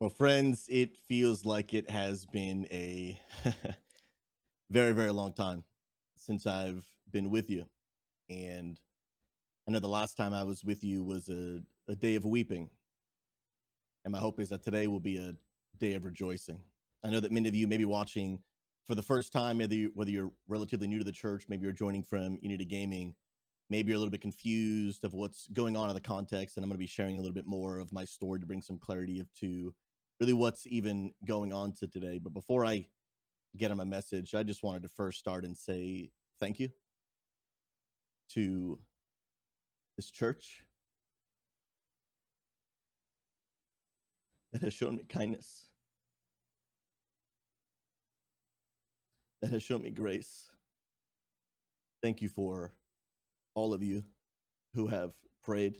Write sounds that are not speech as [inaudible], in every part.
Well, friends, it feels like it has been a [laughs] very, very long time since I've been with you. And I know the last time I was with you was a, a day of weeping. And my hope is that today will be a day of rejoicing. I know that many of you may be watching for the first time, whether, you, whether you're relatively new to the church, maybe you're joining from Unity Gaming, maybe you're a little bit confused of what's going on in the context. And I'm going to be sharing a little bit more of my story to bring some clarity of, to really what's even going on to today. But before I get on my message, I just wanted to first start and say thank you to this church that has shown me kindness, that has shown me grace. Thank you for all of you who have prayed,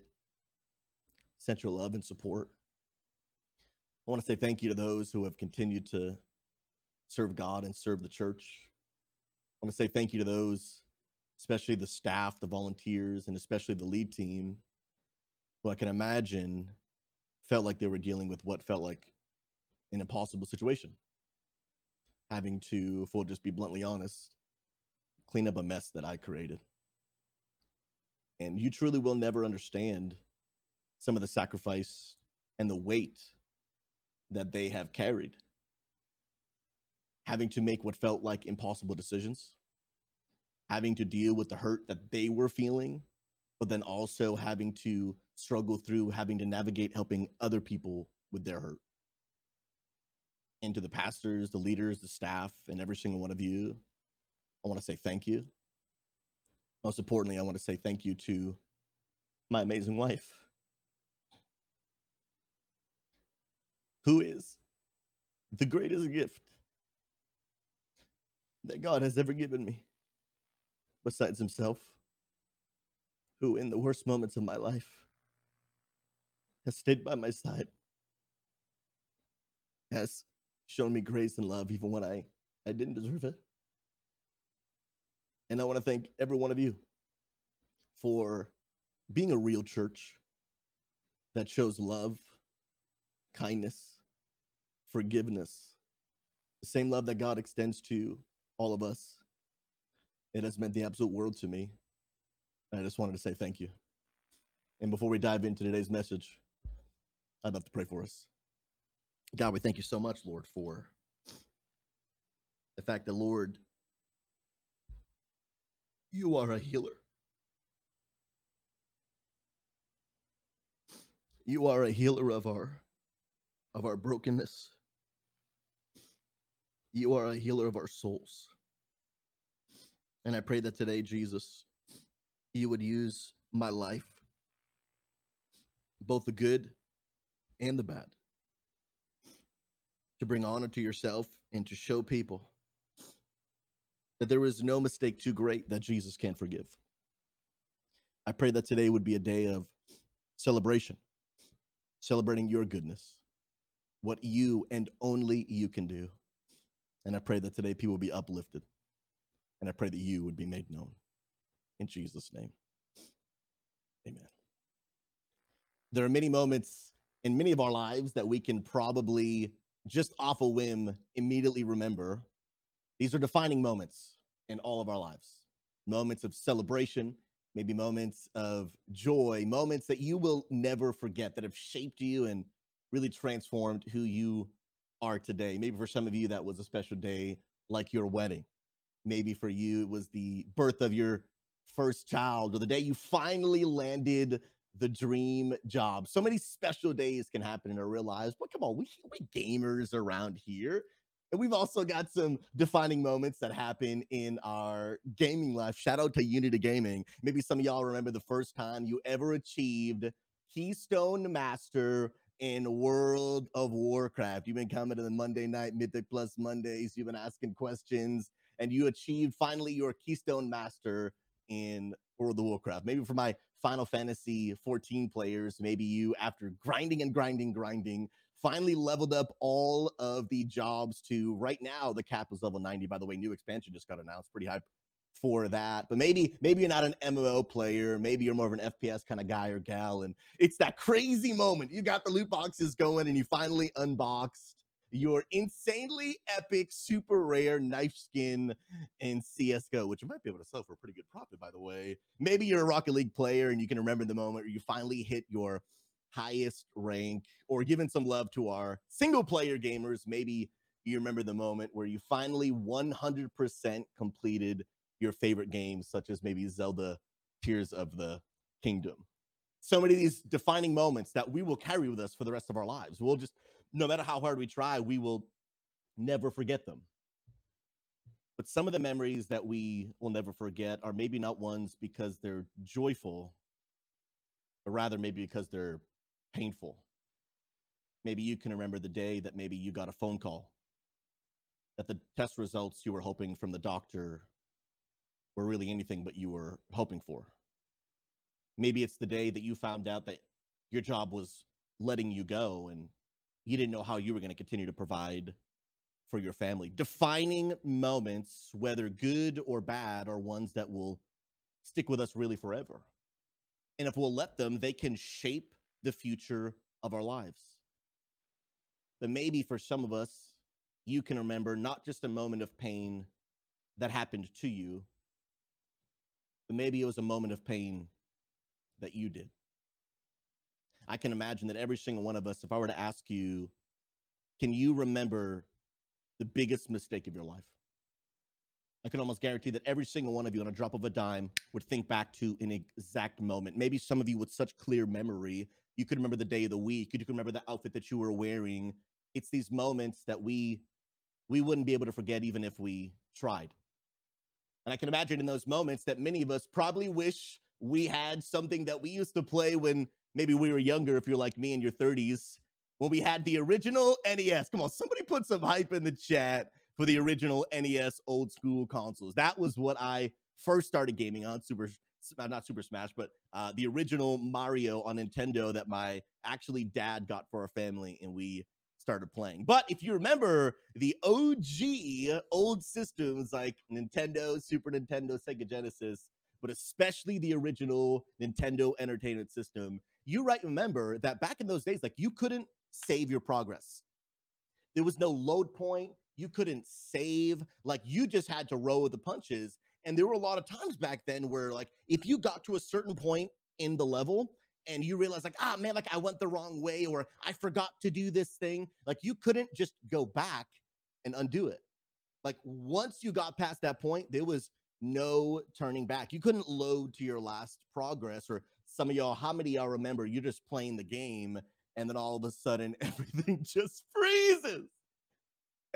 sent your love and support. I want to say thank you to those who have continued to serve God and serve the church. I want to say thank you to those, especially the staff, the volunteers, and especially the lead team, who I can imagine felt like they were dealing with what felt like an impossible situation. Having to, if we'll just be bluntly honest, clean up a mess that I created. And you truly will never understand some of the sacrifice and the weight that they have carried. Having to make what felt like impossible decisions, having to deal with the hurt that they were feeling, but then also having to struggle through having to navigate helping other people with their hurt. And to the pastors, the leaders, the staff, and every single one of you, I want to say thank you. Most importantly, I want to say thank you to my amazing wife. Who is the greatest gift that God has ever given me besides Himself, who in the worst moments of my life has stayed by my side, has shown me grace and love even when I, I didn't deserve it. And I want to thank every one of you for being a real church that shows love, kindness, forgiveness, the same love that God extends to all of us. It has meant the absolute world to me. And I just wanted to say thank you. And before we dive into today's message, I'd love to pray for us. God, we thank you so much, Lord, for the fact that, Lord, you are a healer. You are a healer of our of our brokenness. You are a healer of our souls. And I pray that today, Jesus, you would use my life, both the good and the bad, to bring honor to yourself and to show people that there is no mistake too great that Jesus can't forgive. I pray that today would be a day of celebration, celebrating your goodness, what you and only you can do. And I pray that today people will be uplifted. And I pray that you would be made known. In Jesus' name. Amen. There are many moments in many of our lives that we can probably just off a whim immediately remember. These are defining moments in all of our lives moments of celebration, maybe moments of joy, moments that you will never forget that have shaped you and really transformed who you are today. Maybe for some of you, that was a special day like your wedding. Maybe for you, it was the birth of your first child or the day you finally landed the dream job. So many special days can happen in our real lives. But come on, we, we gamers around here. And we've also got some defining moments that happen in our gaming life. Shout out to Unity Gaming. Maybe some of y'all remember the first time you ever achieved Keystone Master in World of Warcraft. You've been coming to the Monday night Mythic Plus Mondays. You've been asking questions, and you achieved finally your Keystone Master in World of Warcraft. Maybe for my Final Fantasy 14 players, maybe you, after grinding and grinding, grinding, finally leveled up all of the jobs to right now. The cap is level 90. By the way, new expansion just got announced. Pretty hype for that. But maybe maybe you're not an MMO player. Maybe you're more of an FPS kind of guy or gal, and it's that crazy moment. You got the loot boxes going, and you finally unboxed your insanely epic, super rare knife skin in CS:GO, which you might be able to sell for a pretty good profit, by the way. Maybe you're a Rocket League player, and you can remember the moment where you finally hit your highest rank, or giving some love to our single player gamers. Maybe you remember the moment where you finally 100% completed your favorite games, such as maybe Zelda Tears of the Kingdom. So many of these defining moments that we will carry with us for the rest of our lives. We'll just, no matter how hard we try, we will never forget them. But some of the memories that we will never forget are maybe not ones because they're joyful, but rather maybe because they're painful. Maybe you can remember the day that maybe you got a phone call that the test results you were hoping from the doctor were really anything but you were hoping for. Maybe it's the day that you found out that your job was letting you go and you didn't know how you were going to continue to provide for your family. Defining moments, whether good or bad, are ones that will stick with us really forever. And if we'll let them, they can shape the future of our lives. But maybe for some of us, you can remember not just a moment of pain that happened to you, but maybe it was a moment of pain that you did. I can imagine that every single one of us, if I were to ask you, can you remember the biggest mistake of your life? I can almost guarantee that every single one of you, on a drop of a dime, would think back to an exact moment. Maybe some of you with such clear memory, you could remember the day of the week, you could remember the outfit that you were wearing. It's these moments that we we wouldn't be able to forget even if we tried. And I can imagine in those moments that many of us probably wish we had something that we used to play when maybe we were younger, if you're like me in your 30s, when we had the original NES. Come on, somebody put some hype in the chat for the original NES old school consoles. That was what I first started gaming on Super uh, not Super Smash, but uh, the original Mario on Nintendo that my actually dad got for our family, and we started playing. But if you remember the OG old systems like Nintendo, Super Nintendo, Sega Genesis, but especially the original Nintendo Entertainment System, you right remember that back in those days, like you couldn't save your progress. There was no load point. You couldn't save. Like you just had to roll the punches. And there were a lot of times back then where, like, if you got to a certain point in the level, and you realize like ah man like i went the wrong way or i forgot to do this thing like you couldn't just go back and undo it. Like once you got past that point there was no turning back. You couldn't load to your last progress or some of y'all how many y'all remember you're just playing the game and then all of a sudden [laughs] everything just freezes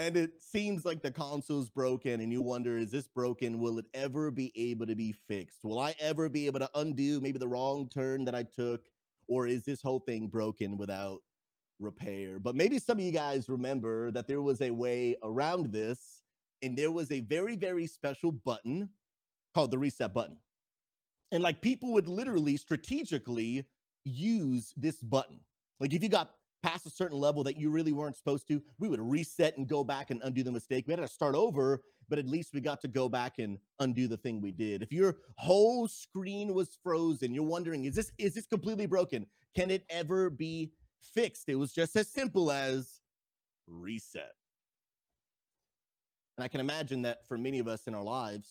and it seems like the console's broken and you wonder is this broken? Will it ever be able to be fixed? Will i ever be able to undo maybe the wrong turn that i took? Or is this whole thing broken without repair? But maybe some of you guys remember that there was a way around this and there was a very very special button called the reset button. And like people would literally strategically use this button. Like if you got past a certain level that you really weren't supposed to, we would reset and go back and undo the mistake. We had to start over, but at least we got to go back and undo the thing we did. If your whole screen was frozen, you're wondering, is this is this completely broken? Can it ever be fixed? It was just as simple as reset. And I can imagine that for many of us in our lives,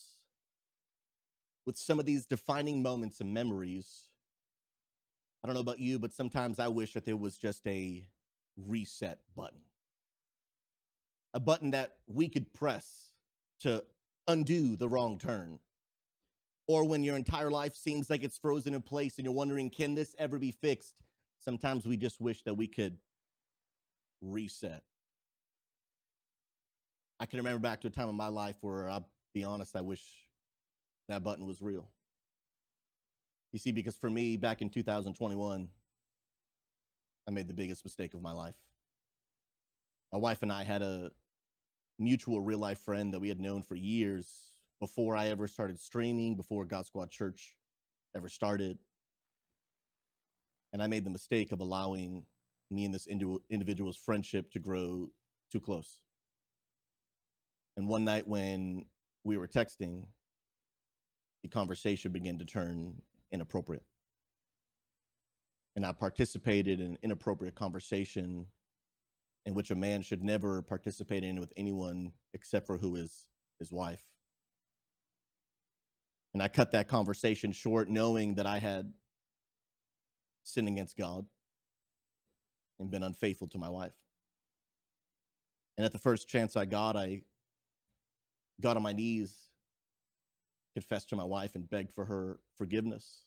with some of these defining moments and memories, I don't know about you, but sometimes I wish that there was just a reset button. A button that we could press to undo the wrong turn. Or when your entire life seems like it's frozen in place and you're wondering, can this ever be fixed? Sometimes we just wish that we could reset. I can remember back to a time in my life where I'll be honest, I wish that button was real. You see, because for me, back in 2021, I made the biggest mistake of my life. My wife and I had a mutual real life friend that we had known for years before I ever started streaming, before God Squad Church ever started. And I made the mistake of allowing me and this individual's friendship to grow too close. And one night when we were texting, the conversation began to turn inappropriate. And I participated in an inappropriate conversation in which a man should never participate in with anyone except for who is his wife. And I cut that conversation short, knowing that I had sinned against God and been unfaithful to my wife. And at the first chance I got, I got on my knees, confessed to my wife, and begged for her forgiveness.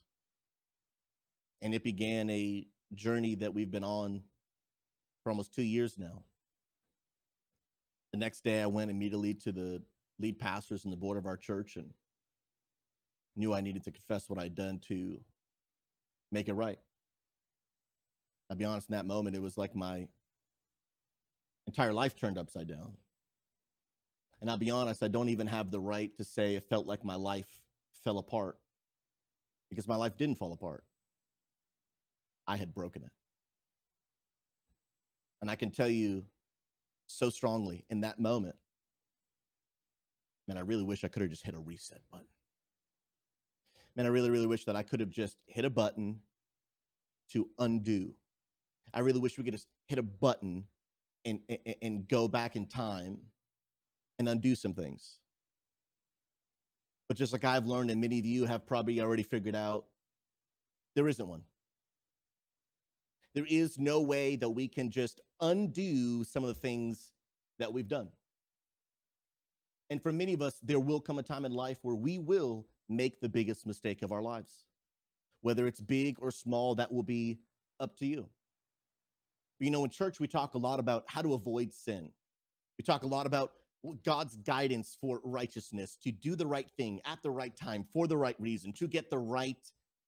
And it began a journey that we've been on for almost two years now. The next day, I went immediately to the lead pastors and the board of our church and knew I needed to confess what I'd done to make it right. I'll be honest, in that moment, it was like my entire life turned upside down. And I'll be honest, I don't even have the right to say it felt like my life fell apart because my life didn't fall apart. I had broken it. And I can tell you so strongly in that moment, man, I really wish I could have just hit a reset button. Man, I really, really wish that I could have just hit a button to undo. I really wish we could just hit a button and, and, and go back in time and undo some things. But just like I've learned, and many of you have probably already figured out, there isn't one. There is no way that we can just undo some of the things that we've done. And for many of us, there will come a time in life where we will make the biggest mistake of our lives. Whether it's big or small, that will be up to you. You know, in church, we talk a lot about how to avoid sin. We talk a lot about God's guidance for righteousness, to do the right thing at the right time for the right reason, to get the right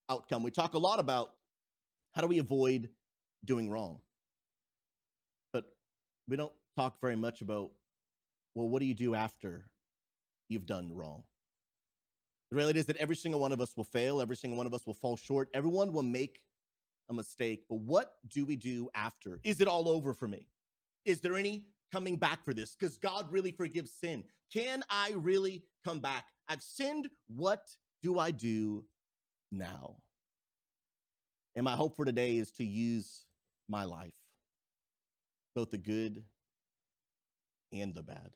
outcome. We talk a lot about how do we avoid doing wrong. But we don't talk very much about, well, what do you do after you've done wrong? The reality is that every single one of us will fail, every single one of us will fall short, everyone will make a mistake. But what do we do after? Is it all over for me? Is there any coming back for this? Because God really forgives sin. Can I really come back? I've sinned. What do I do now? And my hope for today is to use my life, both the good and the bad,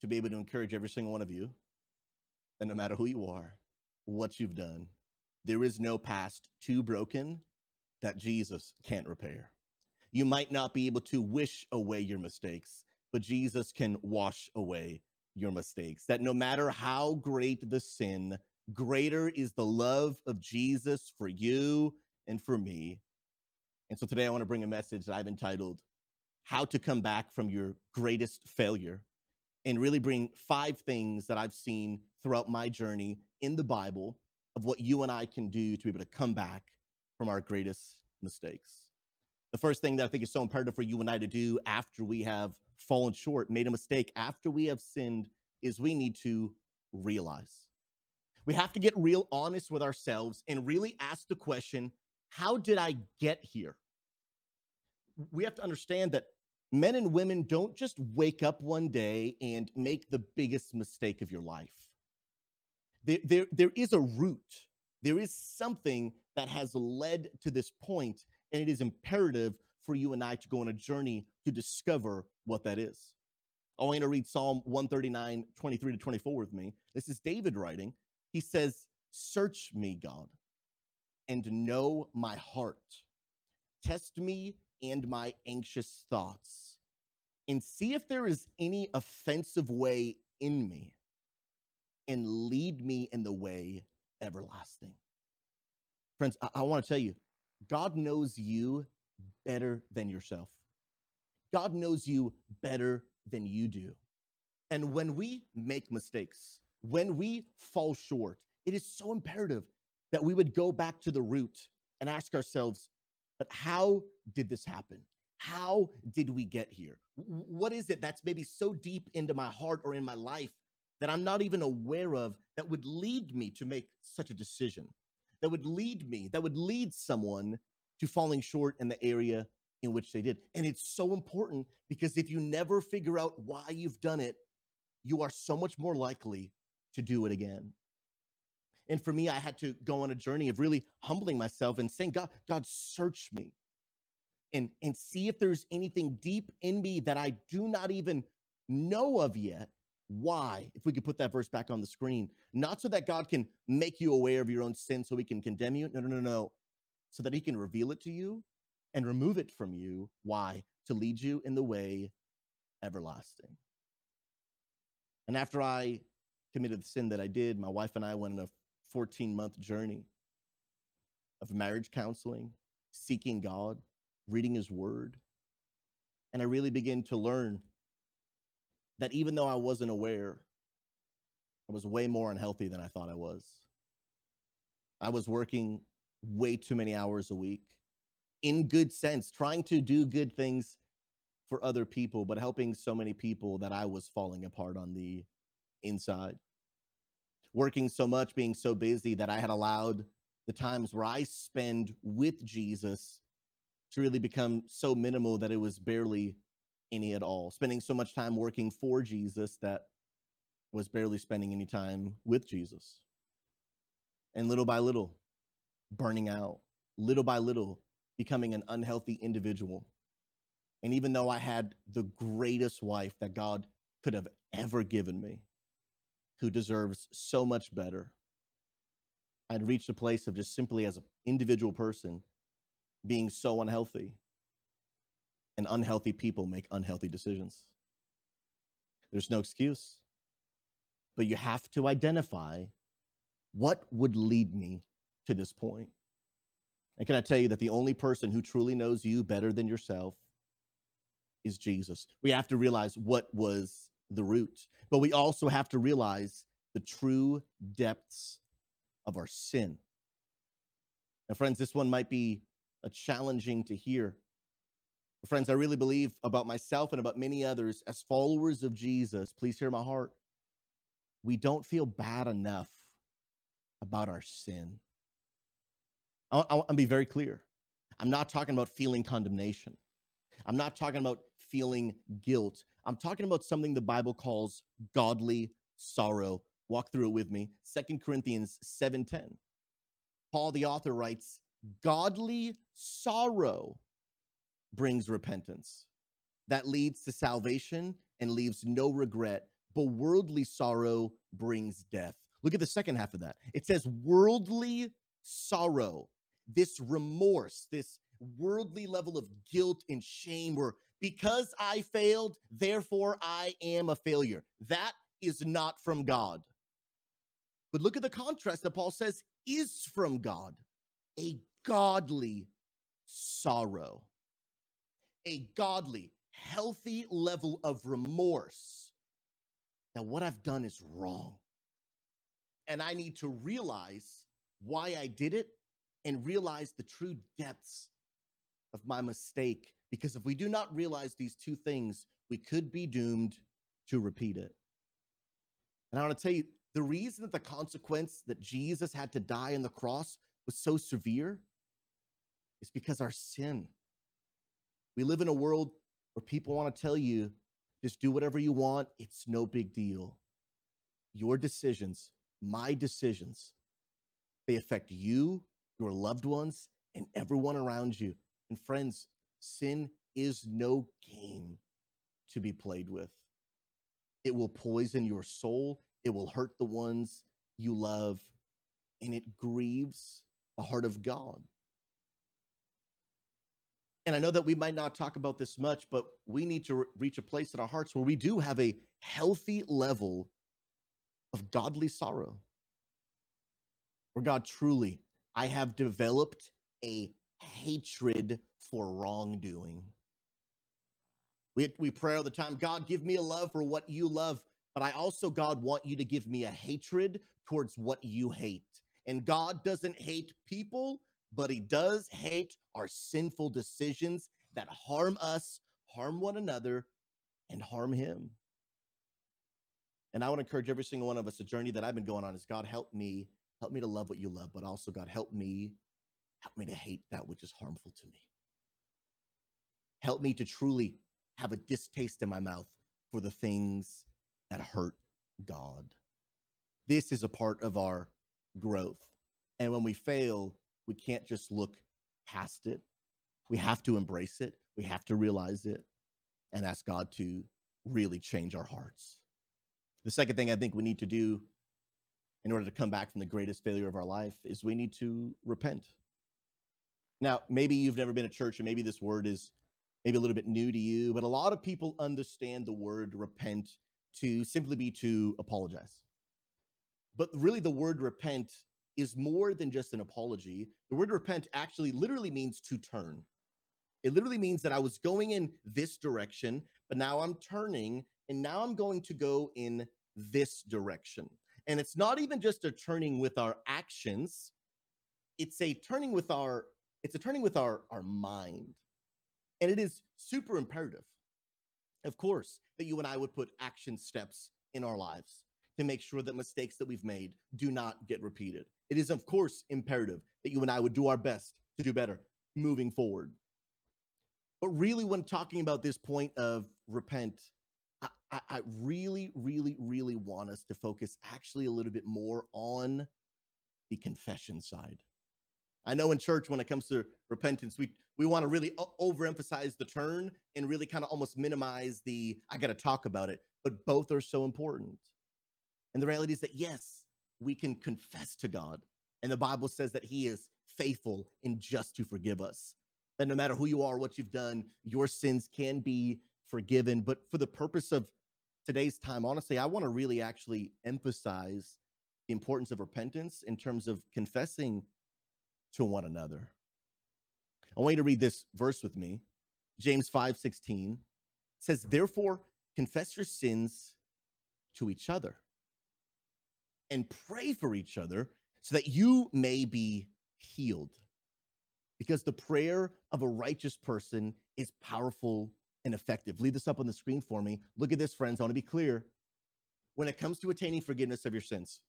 to be able to encourage every single one of you that no matter who you are, what you've done, there is no past too broken that Jesus can't repair. You might not be able to wish away your mistakes, but Jesus can wash away your mistakes. That no matter how great the sin, greater is the love of Jesus for you and for me. And so today I want to bring a message that I've entitled How to Come Back from Your Greatest Failure and really bring five things that I've seen throughout my journey in the Bible of what you and I can do to be able to come back from our greatest mistakes. The first thing that I think is so imperative for you and I to do after we have fallen short, made a mistake, after we have sinned, is we need to realize. We have to get real honest with ourselves and really ask the question how did I get here? We have to understand that men and women don't just wake up one day and make the biggest mistake of your life. There, there, there is a root, there is something that has led to this point, and it is imperative for you and I to go on a journey to discover what that is. I want you to read Psalm 139, 23 to 24 with me. This is David writing. He says, Search me, God, and know my heart. Test me and my anxious thoughts, and see if there is any offensive way in me, and lead me in the way everlasting. Friends, I, I want to tell you, God knows you better than yourself. God knows you better than you do. And when we make mistakes, when we fall short, it is so imperative that we would go back to the root and ask ourselves, but how did this happen? How did we get here? What is it that's maybe so deep into my heart or in my life that I'm not even aware of that would lead me to make such a decision? That would lead me, that would lead someone to falling short in the area in which they did. And it's so important because if you never figure out why you've done it, you are so much more likely to do it again. And for me, I had to go on a journey of really humbling myself and saying, God, God, search me and, and see if there's anything deep in me that I do not even know of yet. Why? If we could put that verse back on the screen, not so that God can make you aware of your own sin so he can condemn you. No, no, no, no. So that he can reveal it to you and remove it from you. Why? To lead you in the way everlasting. And after I committed the sin that I did, my wife and I went on a 14 month journey of marriage counseling, seeking God, reading his word. And I really began to learn that even though I wasn't aware, I was way more unhealthy than I thought I was. I was working way too many hours a week in good sense, trying to do good things for other people, but helping so many people that I was falling apart on the inside. Working so much, being so busy that I had allowed the times where I spend with Jesus to really become so minimal that it was barely any at all. Spending so much time working for Jesus that was barely spending any time with Jesus. And little by little, burning out, little by little, becoming an unhealthy individual. And even though I had the greatest wife that God could have ever given me, who deserves so much better, I'd reached a place of just simply as an individual person being so unhealthy. And unhealthy people make unhealthy decisions. There's no excuse. But you have to identify what would lead me to this point. And can I tell you that the only person who truly knows you better than yourself is Jesus? We have to realize what was the root, but we also have to realize the true depths of our sin. Now, friends, this one might be a challenging to hear. Friends, I really believe about myself and about many others as followers of Jesus. Please hear my heart. We don't feel bad enough about our sin. I'll, I'll, I'll be very clear. I'm not talking about feeling condemnation. I'm not talking about feeling guilt. I'm talking about something the Bible calls godly sorrow. Walk through it with me. Second Corinthians 7:10. Paul the author writes, Godly sorrow brings repentance that leads to salvation and leaves no regret, but worldly sorrow brings death. Look at the second half of that. It says, worldly sorrow, this remorse, this worldly level of guilt and shame, where because I failed, therefore I am a failure. That is not from God. But look at the contrast that Paul says is from God a godly sorrow, a godly, healthy level of remorse that what I've done is wrong. And I need to realize why I did it and realize the true depths of my mistake. Because if we do not realize these two things, we could be doomed to repeat it. And I want to tell you the reason that the consequence that Jesus had to die on the cross was so severe is because our sin. We live in a world where people want to tell you, just do whatever you want. It's no big deal. Your decisions, my decisions, they affect you, your loved ones, and everyone around you. And friends, sin is no game to be played with. It will poison your soul, it will hurt the ones you love, and it grieves the heart of God. And I know that we might not talk about this much, but we need to re- reach a place in our hearts where we do have a healthy level of godly sorrow. Where God truly, I have developed a hatred for wrongdoing. We, we pray all the time, God, give me a love for what you love, but I also, God, want you to give me a hatred towards what you hate. And God doesn't hate people, but he does hate our sinful decisions that harm us, harm one another, and harm him. And I want to encourage every single one of us, a journey that I've been going on is God, help me, help me to love what you love, but also, God, help me, help me to hate that which is harmful to me. Help me to truly have a distaste in my mouth for the things that hurt God. This is a part of our growth. And when we fail, we can't just look past it. We have to embrace it. We have to realize it and ask God to really change our hearts. The second thing I think we need to do in order to come back from the greatest failure of our life is we need to repent. Now, maybe you've never been to church and maybe this word is maybe a little bit new to you, but a lot of people understand the word repent to simply be to apologize. But really, the word repent is more than just an apology. The word repent actually literally means to turn. It literally means that I was going in this direction, but now I'm turning and now I'm going to go in this direction. And it's not even just a turning with our actions, it's a turning with our it's a turning with our our mind. And it is super imperative. Of course, that you and I would put action steps in our lives to make sure that mistakes that we've made do not get repeated. It is, of course, imperative that you and I would do our best to do better moving forward. But really, when talking about this point of repent, I, I, really, really, really want us to focus actually a little bit more on the confession side. I know in church, when it comes to repentance, we we want to really overemphasize the turn and really kind of almost minimize the I got to talk about it. But both are so important. And the reality is that yes, we can confess to God, and the Bible says that He is faithful and just to forgive us. That no matter who you are, what you've done, your sins can be forgiven. But for the purpose of today's time, honestly, I want to really actually emphasize the importance of repentance in terms of confessing to one another. I want you to read this verse with me. James 5 16 says, Therefore, confess your sins to each other and pray for each other so that you may be healed. Because the prayer of a righteous person is powerful and effective. Leave this up on the screen for me. Look at this, friends. I want to be clear. When it comes to attaining forgiveness of your sins,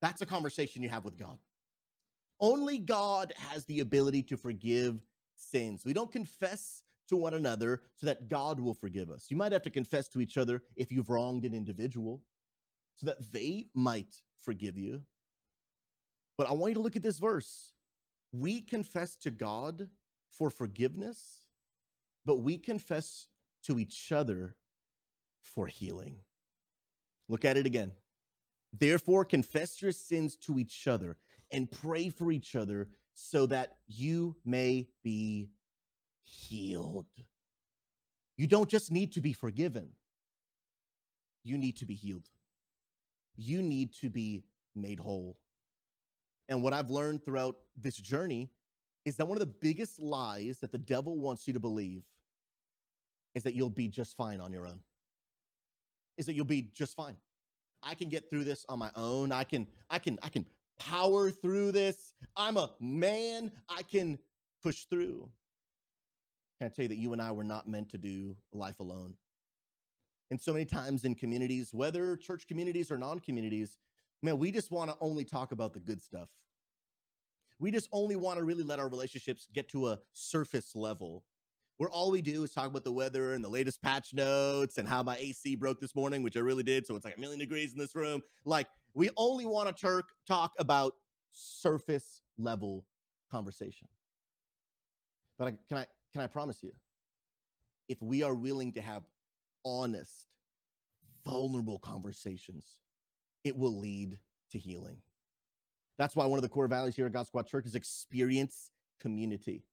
that's a conversation you have with God. Only God has the ability to forgive sins. We don't confess to one another so that God will forgive us. You might have to confess to each other if you've wronged an individual so that they might forgive you. But I want you to look at this verse. We confess to God for forgiveness but we confess to each other for healing. Look at it again. Therefore, confess your sins to each other and pray for each other so that you may be healed. You don't just need to be forgiven, you need to be healed. You need to be made whole. And what I've learned throughout this journey is that one of the biggest lies that the devil wants you to believe is that you'll be just fine on your own. Is that you'll be just fine. I can get through this on my own. I can I can I can power through this. I'm a man. I can push through. Can I tell you that you and I were not meant to do life alone? And so many times in communities, whether church communities or non-communities, man, we just want to only talk about the good stuff. We just only want to really let our relationships get to a surface level where all we do is talk about the weather and the latest patch notes and how my AC broke this morning, which I really did. So it's like a million degrees in this room. Like we only want to talk about surface level conversation. But I, can I can I promise you, if we are willing to have honest, vulnerable conversations, it will lead to healing. That's why one of the core values here at God Squad Church is experience community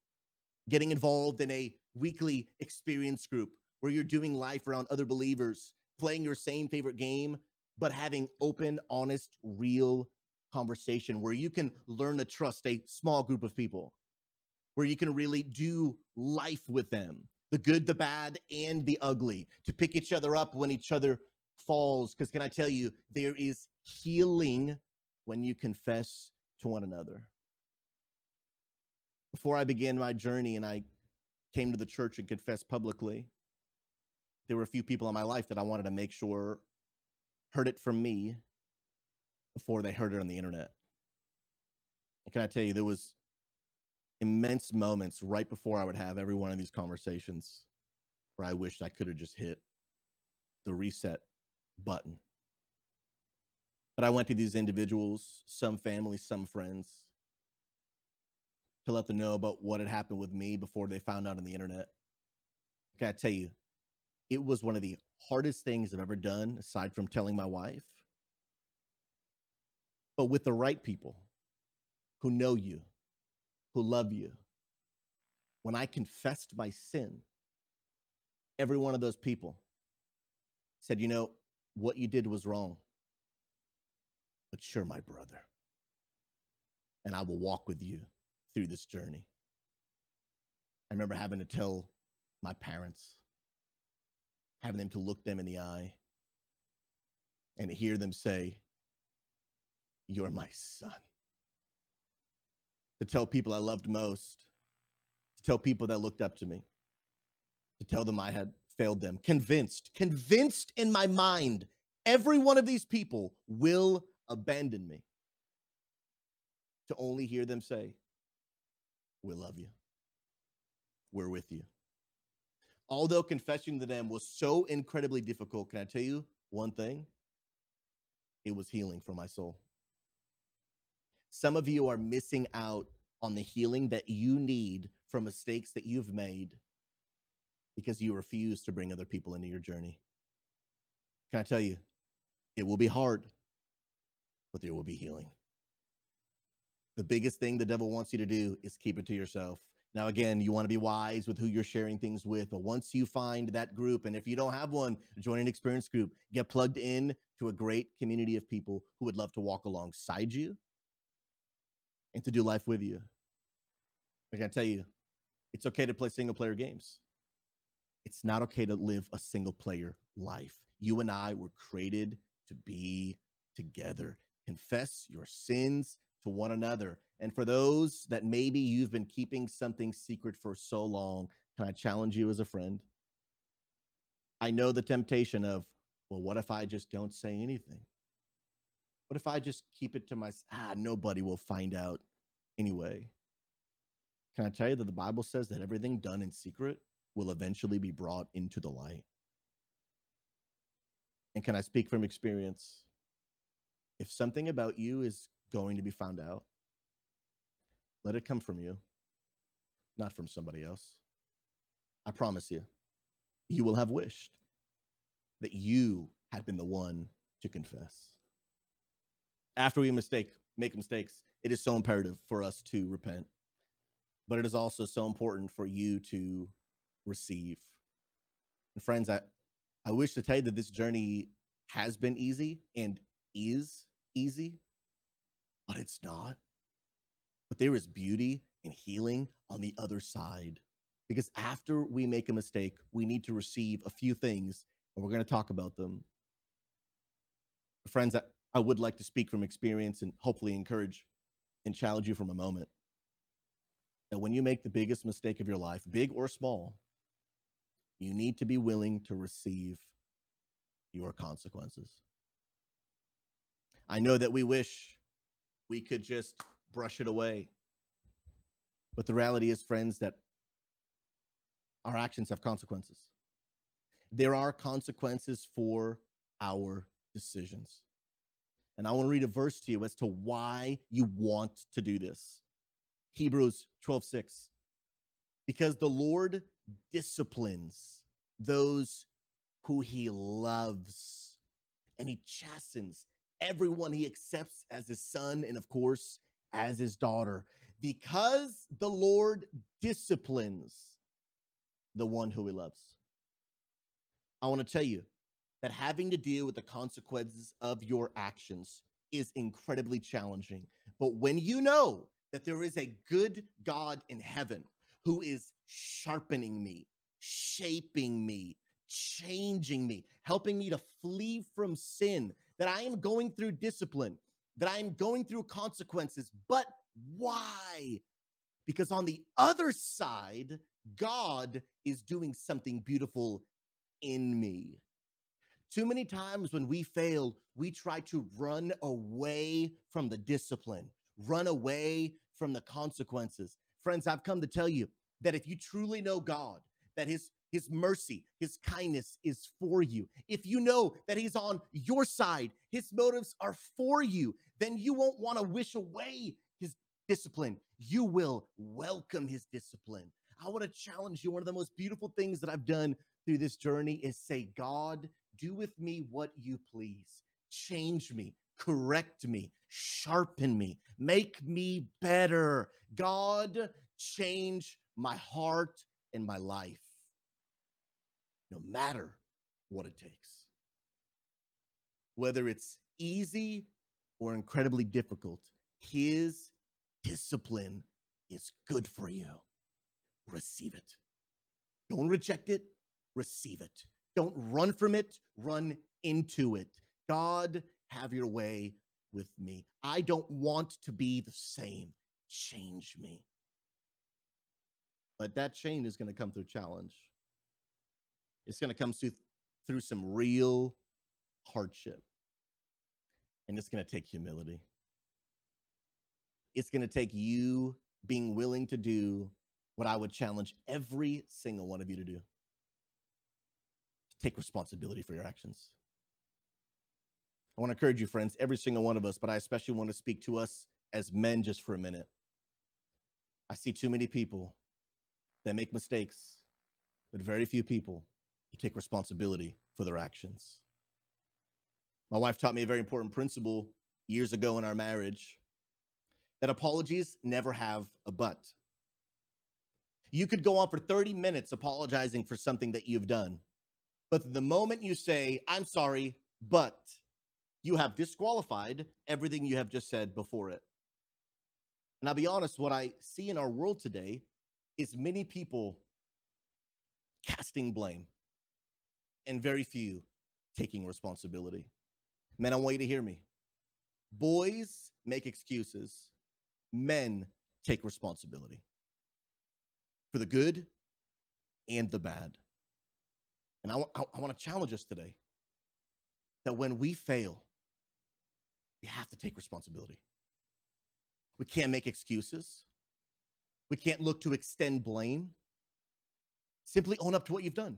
getting involved in a weekly experience group where you're doing life around other believers, playing your same favorite game, but having open, honest, real conversation where you can learn to trust a small group of people, where you can really do life with them the good, the bad, and the ugly, to pick each other up when each other falls. Because can I tell you, there is healing when you confess to one another before I began my journey and I came to the church and confessed publicly, there were a few people in my life that I wanted to make sure heard it from me before they heard it on the internet. And can I tell you, there was immense moments right before I would have every one of these conversations where I wished I could have just hit the reset button. But I went to these individuals, some family, some friends, to let them know about what had happened with me before they found out on the internet. I tell you, it was one of the hardest things I've ever done, aside from telling my wife. But with the right people who know you, who love you, when I confessed my sin, every one of those people said, You know, what you did was wrong, but you're my brother. And I will walk with you through this journey. I remember having to tell my parents, having them to look them in the eye and hear them say, You're my son. To tell people I loved most, to tell people that looked up to me, to tell them I had failed them, convinced, convinced in my mind, every one of these people will abandon me. To only hear them say, We love you. We're with you. Although confessing to them was so incredibly difficult, can I tell you one thing? It was healing for my soul. Some of you are missing out on the healing that you need from mistakes that you've made because you refuse to bring other people into your journey. Can I tell you, it will be hard, but there will be healing. The biggest thing the devil wants you to do is keep it to yourself. Now, again, you want to be wise with who you're sharing things with, but once you find that group, and if you don't have one, join an experience group, get plugged in to a great community of people who would love to walk alongside you and to do life with you. I can tell you, it's okay to play single player games. It's not okay to live a single player life. You and I were created to be together. Confess your sins to one another. And for those that maybe you've been keeping something secret for so long, can I challenge you as a friend? I know the temptation of, well, what if I just don't say anything? What if I just keep it to myself? Ah, nobody will find out anyway. Can I tell you that the Bible says that everything done in secret will eventually be brought into the light? And can I speak from experience? If something about you is going to be found out, let it come from you, not from somebody else. I promise you, you will have wished that you had been the one to confess. After we mistake, make mistakes, it is so imperative for us to repent, but it is also so important for you to receive. And friends, I, I wish to tell you that this journey has been easy and is easy, but it's not. But there is beauty and healing on the other side. Because after we make a mistake, we need to receive a few things, and we're going to talk about them. Friends, I would like to speak from experience and hopefully encourage and challenge you from a moment. That when you make the biggest mistake of your life, big or small, you need to be willing to receive your consequences. I know that we wish we could just brush it away. But the reality is, friends, that our actions have consequences. There are consequences for our decisions. And I want to read a verse to you as to why you want to do this. Hebrews 12 6. Because the Lord disciplines those who he loves, and he chastens everyone he accepts as his son, and of course, as his daughter. Because the Lord disciplines the one who he loves. I want to tell you that having to deal with the consequences of your actions is incredibly challenging. But when you know that there is a good God in heaven who is sharpening me, shaping me, changing me, helping me to flee from sin, that I am going through discipline, that I am going through consequences. But why? Because on the other side, God is doing something beautiful in me. Too many times when we fail, we try to run away from the discipline, run away from the consequences. Friends, I've come to tell you that if you truly know God, that his his mercy, his kindness is for you, if you know that he's on your side, his motives are for you, then you won't want to wish away his discipline. You will welcome his discipline. I want to challenge you. One of the most beautiful things that I've done through this journey is say, God, do with me what you please. Change me, correct me, sharpen me, make me better. God, change my heart and my life, no matter what it takes. Whether it's easy or incredibly difficult, His discipline is good for you. Receive it. Don't reject it, receive it. Don't run from it, run into it. God, have your way with me. I don't want to be the same. Change me. But that change is going to come through challenge. It's going to come through, through some real hardship. And it's going to take humility. It's going to take you being willing to do what I would challenge every single one of you to do take responsibility for your actions. I want to encourage you, friends, every single one of us, but I especially want to speak to us as men just for a minute. I see too many people that make mistakes, but very few people who take responsibility for their actions. My wife taught me a very important principle years ago in our marriage that apologies never have a but. You could go on for 30 minutes apologizing for something that you've done. But the moment you say, I'm sorry, but you have disqualified everything you have just said before it. And I'll be honest, what I see in our world today is many people casting blame and very few taking responsibility. Men, I want you to hear me. Boys make excuses, men take responsibility for the good and the bad. And I, I, I want to challenge us today that when we fail, we have to take responsibility. We can't make excuses. We can't look to extend blame. Simply own up to what you've done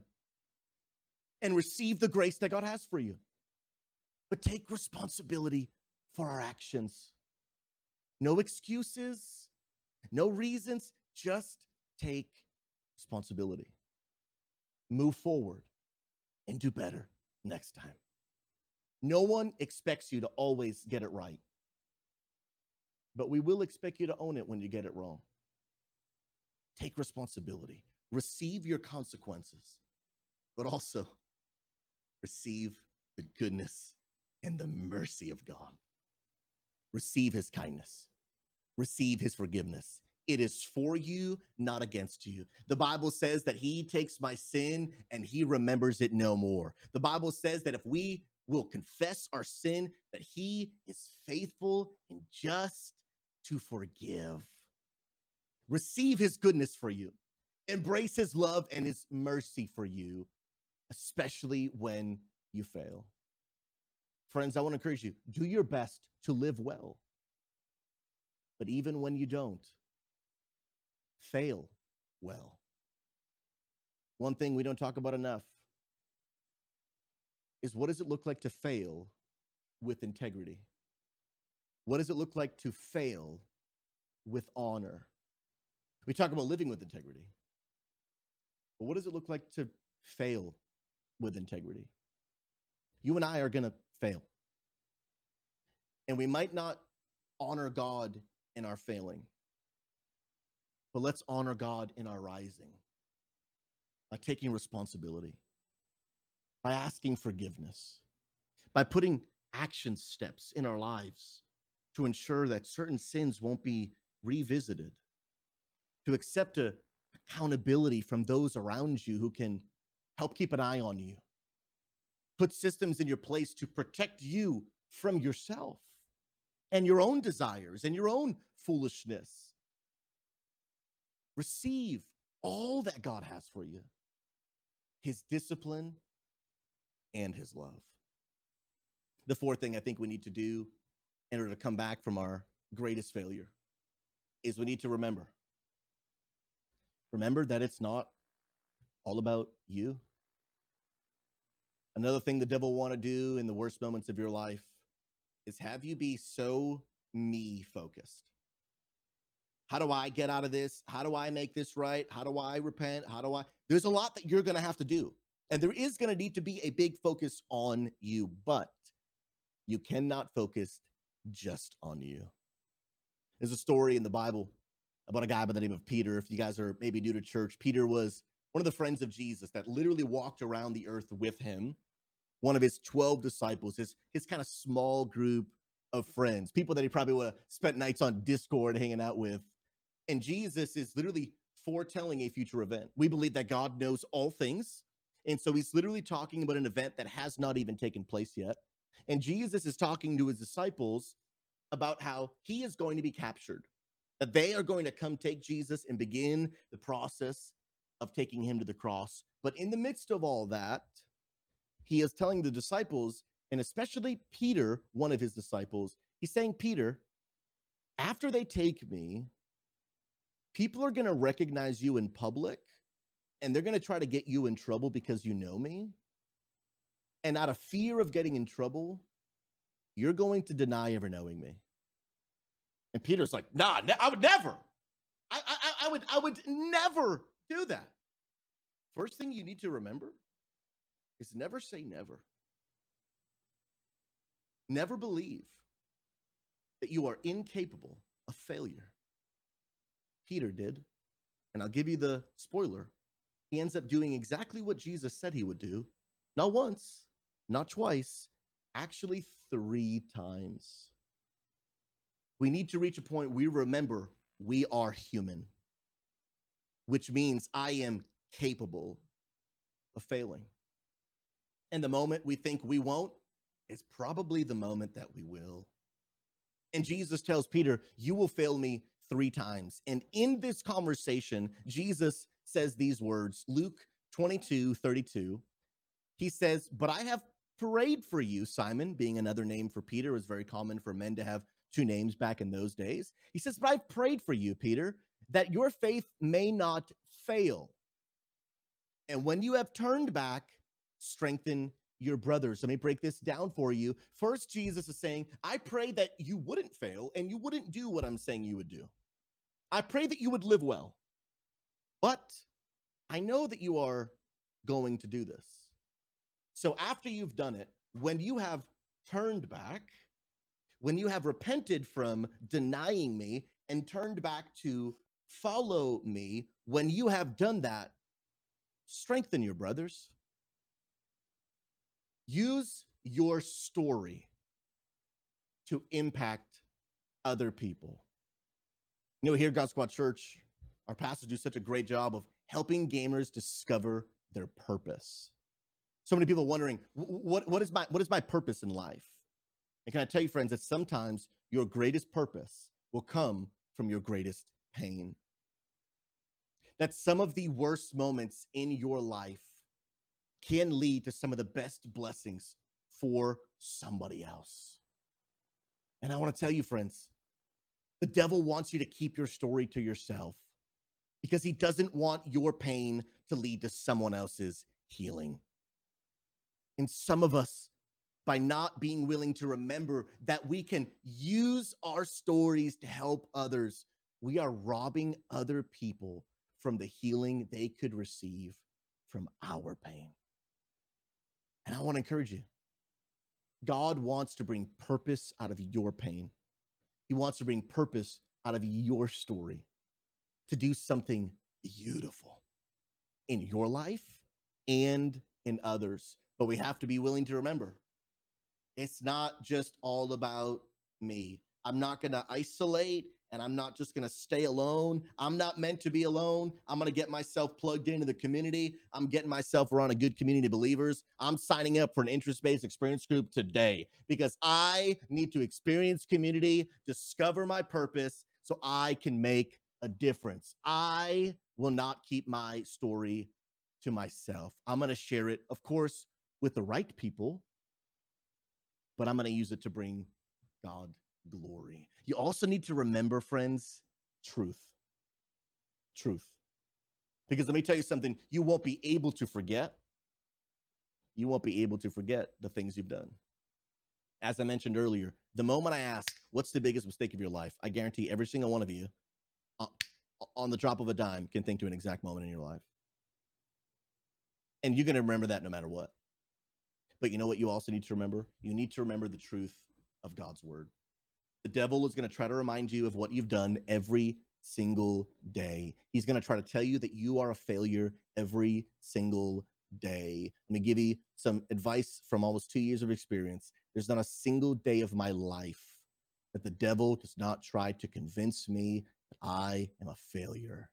and receive the grace that God has for you. But take responsibility for our actions. No excuses, no reasons, just take responsibility. Move forward and do better next time. No one expects you to always get it right, but we will expect you to own it when you get it wrong. Take responsibility, receive your consequences, but also receive the goodness and the mercy of God. Receive his kindness, receive his forgiveness, it is for you, not against you. The Bible says that he takes my sin and he remembers it no more. The Bible says that if we will confess our sin, that he is faithful and just to forgive. Receive his goodness for you, embrace his love and his mercy for you, especially when you fail. Friends, I want to encourage you do your best to live well. But even when you don't, fail well. One thing we don't talk about enough is what does it look like to fail with integrity? What does it look like to fail with honor? We talk about living with integrity. But what does it look like to fail with integrity? You and I are going to fail. And we might not honor God in our failing. But let's honor God in our rising by taking responsibility, by asking forgiveness, by putting action steps in our lives to ensure that certain sins won't be revisited, to accept a accountability from those around you who can help keep an eye on you, put systems in your place to protect you from yourself and your own desires and your own foolishness Receive all that God has for you his discipline and his love. The fourth thing I think we need to do in order to come back from our greatest failure is we need to remember. Remember that it's not all about you? Another thing the devil want to do in the worst moments of your life is have you be so me focused. How do I get out of this? How do I make this right? How do I repent? How do I? There's a lot that you're going to have to do. And there is going to need to be a big focus on you, but you cannot focus just on you. There's a story in the Bible about a guy by the name of Peter. If you guys are maybe new to church, Peter was one of the friends of Jesus that literally walked around the earth with him, one of his 12 disciples, his, his kind of small group of friends, people that he probably would have spent nights on Discord hanging out with. And Jesus is literally foretelling a future event. We believe that God knows all things. And so he's literally talking about an event that has not even taken place yet. And Jesus is talking to his disciples about how he is going to be captured, that they are going to come take Jesus and begin the process of taking him to the cross. But in the midst of all that, he is telling the disciples, and especially Peter, one of his disciples, he's saying, Peter, after they take me, people are going to recognize you in public and they're going to try to get you in trouble because you know me. And out of fear of getting in trouble, you're going to deny ever knowing me. And Peter's like, nah, ne- I would never. I, I, I would, I would never do that. First thing you need to remember is never say never. Never believe that you are incapable of failure. Peter did. And I'll give you the spoiler. He ends up doing exactly what Jesus said he would do. Not once, not twice, actually three times. We need to reach a point we remember we are human, which means I am capable of failing. And the moment we think we won't is probably the moment that we will. And Jesus tells Peter, You will fail me three times. And in this conversation, Jesus says these words Luke 22 32. He says, But I have prayed for you, Simon, being another name for Peter. It was very common for men to have two names back in those days. He says, But I've prayed for you, Peter, that your faith may not fail. And when you have turned back, strengthen your brothers. Let me break this down for you. First, Jesus is saying, I pray that you wouldn't fail and you wouldn't do what I'm saying you would do. I pray that you would live well. But I know that you are going to do this. So after you've done it, when you have turned back, when you have repented from denying me and turned back to follow me, when you have done that, strengthen your brothers. Use your story to impact other people. You know, here at God Squad Church, our pastors do such a great job of helping gamers discover their purpose. So many people wondering, what, what is my what is my purpose in life? And can I tell you, friends, that sometimes your greatest purpose will come from your greatest pain. That some of the worst moments in your life can lead to some of the best blessings for somebody else. And I want to tell you, friends, the devil wants you to keep your story to yourself because he doesn't want your pain to lead to someone else's healing. And some of us, by not being willing to remember that we can use our stories to help others, we are robbing other people from the healing they could receive from our pain. And I want to encourage you God wants to bring purpose out of your pain, He wants to bring purpose out of your story to do something beautiful in your life and in others. But we have to be willing to remember it's not just all about me. I'm not going to isolate and I'm not just going to stay alone. I'm not meant to be alone. I'm going to get myself plugged into the community. I'm getting myself around a good community of believers. I'm signing up for an interest based experience group today because I need to experience community, discover my purpose so I can make a difference. I will not keep my story to myself. I'm going to share it, of course, with the right people, but I'm going to use it to bring God glory. You also need to remember, friends, truth. Truth. Because let me tell you something, you won't be able to forget. You won't be able to forget the things you've done. As I mentioned earlier, the moment I ask, what's the biggest mistake of your life? I guarantee every single one of you, uh, on the drop of a dime, can think to an exact moment in your life. And you're going to remember that no matter what. But you know what you also need to remember? You need to remember the truth of God's word. The devil is going to try to remind you of what you've done every single day. He's going to try to tell you that you are a failure every single day. Let me give you some advice from almost two years of experience. There's not a single day of my life that the devil does not try to convince me that I am a failure.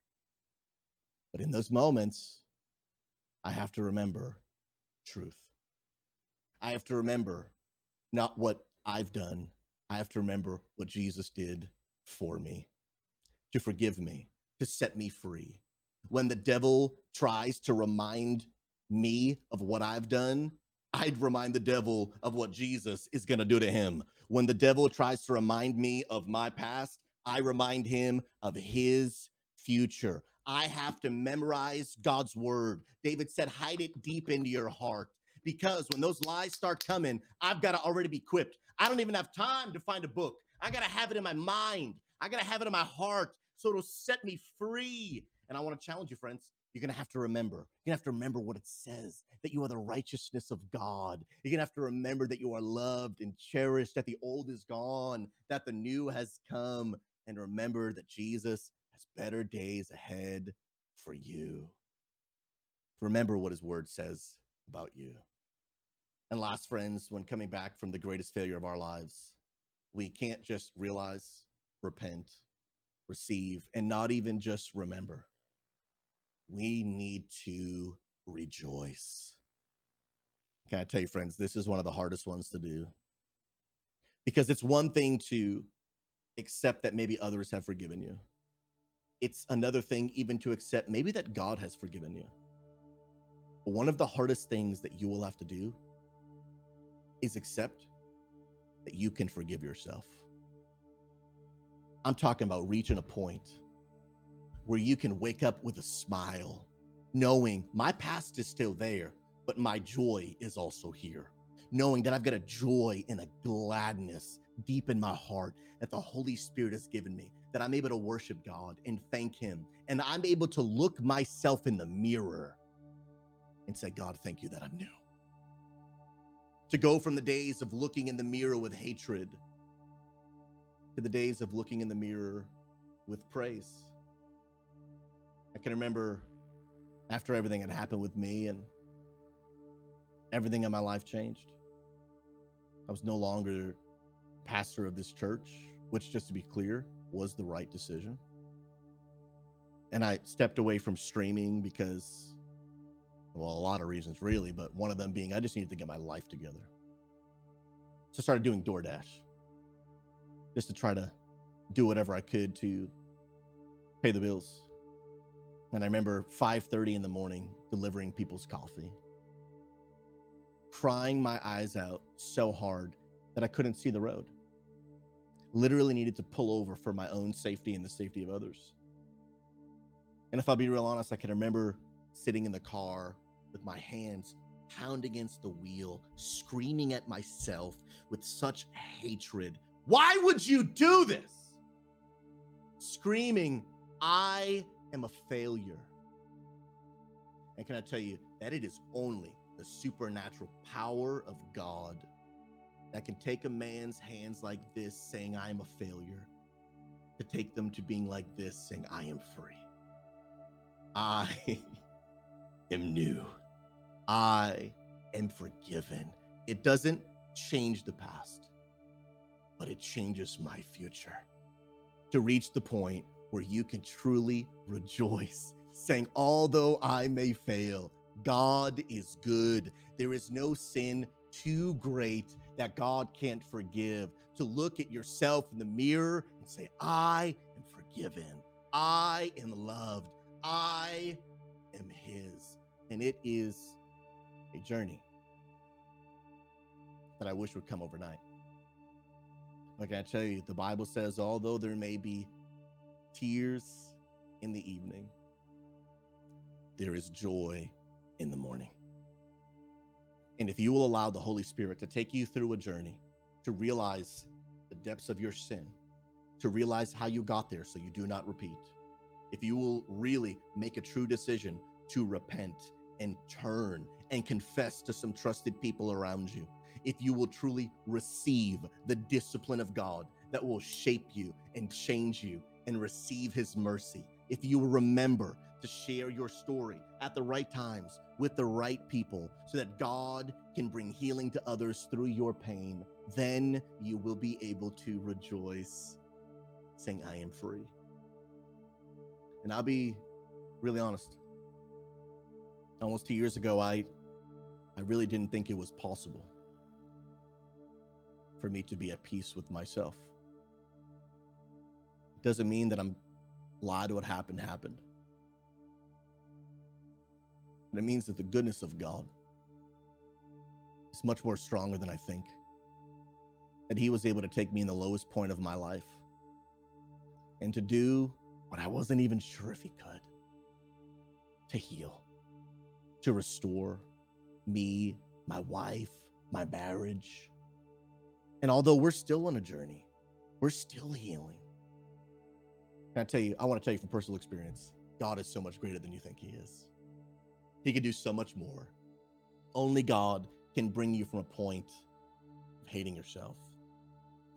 But in those moments, I have to remember truth. I have to remember not what I've done, I have to remember what Jesus did for me to forgive me, to set me free. When the devil tries to remind me of what I've done, I'd remind the devil of what Jesus is going to do to him. When the devil tries to remind me of my past, I remind him of his future. I have to memorize God's word. David said, hide it deep into your heart because when those lies start coming, I've got to already be equipped. I don't even have time to find a book. I got to have it in my mind. I got to have it in my heart so it'll set me free. And I want to challenge you, friends. You're going to have to remember. You're going to have to remember what it says that you are the righteousness of God. You're going to have to remember that you are loved and cherished, that the old is gone, that the new has come. And remember that Jesus has better days ahead for you. Remember what his word says about you. And last, friends, when coming back from the greatest failure of our lives, we can't just realize, repent, receive, and not even just remember. We need to rejoice. Can I tell you, friends, this is one of the hardest ones to do because it's one thing to accept that maybe others have forgiven you. It's another thing, even to accept maybe that God has forgiven you. One of the hardest things that you will have to do is accept that you can forgive yourself. I'm talking about reaching a point where you can wake up with a smile, knowing my past is still there, but my joy is also here. Knowing that I've got a joy and a gladness deep in my heart that the Holy Spirit has given me, that I'm able to worship God and thank Him. And I'm able to look myself in the mirror and say, God, thank you that I'm new to go from the days of looking in the mirror with hatred to the days of looking in the mirror with praise. I can remember after everything had happened with me and everything in my life changed. I was no longer pastor of this church, which, just to be clear, was the right decision. And I stepped away from streaming because well, a lot of reasons really, but one of them being I just needed to get my life together. So I started doing DoorDash just to try to do whatever I could to pay the bills. And I remember 5:30 in the morning delivering people's coffee. Crying my eyes out so hard that I couldn't see the road. Literally needed to pull over for my own safety and the safety of others. And if I'll be real honest, I can remember sitting in the car with my hands pounding against the wheel, screaming at myself with such hatred. Why would you do this? Screaming, I am a failure. And can I tell you that it is only the supernatural power of God that can take a man's hands like this, saying, I am a failure, to take them to being like this, saying, I am free. I [laughs] am new. I am forgiven. It doesn't change the past, but it changes my future to reach the point where you can truly rejoice, saying, Although I may fail, God is good. There is no sin too great that God can't forgive. To look at yourself in the mirror and say, I am forgiven. I am loved. I am His. And it is a journey that I wish would come overnight. Like I tell you, the Bible says, although there may be tears in the evening, there is joy in the morning. And if you will allow the Holy Spirit to take you through a journey to realize the depths of your sin, to realize how you got there so you do not repeat, if you will really make a true decision to repent and turn and confess to some trusted people around you, if you will truly receive the discipline of God that will shape you and change you and receive his mercy, if you will remember to share your story at the right times with the right people so that God can bring healing to others through your pain, then you will be able to rejoice, saying, I am free. And I'll be really honest. Almost two years ago, I I really didn't think it was possible for me to be at peace with myself. It doesn't mean that I'm glad what happened happened. It means that the goodness of God is much more stronger than I think. That He was able to take me in the lowest point of my life and to do what I wasn't even sure if He could to heal, to restore me, my wife, my marriage. And although we're still on a journey, we're still healing. Can I tell you, I want to tell you from personal experience, God is so much greater than you think He is. He can do so much more. Only God can bring you from a point of hating yourself,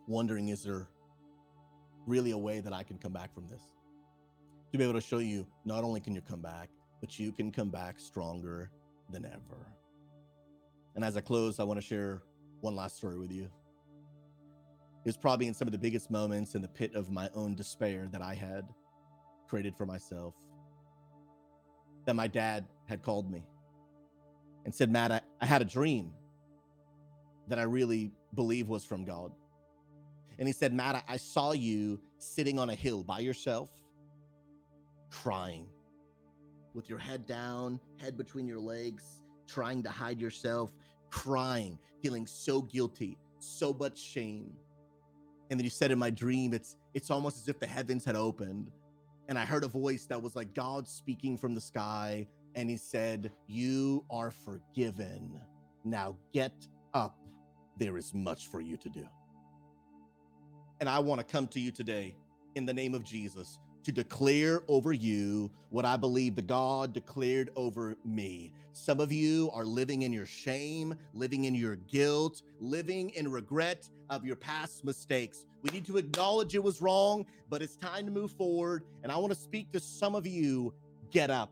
wondering, is there really a way that I can come back from this? To be able to show you, not only can you come back, but you can come back stronger than ever. And as I close, I want to share one last story with you. It was probably in some of the biggest moments in the pit of my own despair that I had created for myself that my dad had called me and said, Matt, I, I had a dream that I really believe was from God. And he said, Matt, I, I saw you sitting on a hill by yourself, crying with your head down, head between your legs, trying to hide yourself, crying, feeling so guilty, so much shame. And then you said in my dream, it's it's almost as if the heavens had opened. And I heard a voice that was like God speaking from the sky. And he said, You are forgiven. Now get up. There is much for you to do. And I want to come to you today in the name of Jesus to declare over you what I believe the God declared over me. Some of you are living in your shame, living in your guilt, living in regret of your past mistakes. We need to acknowledge it was wrong, but it's time to move forward. And I want to speak to some of you get up.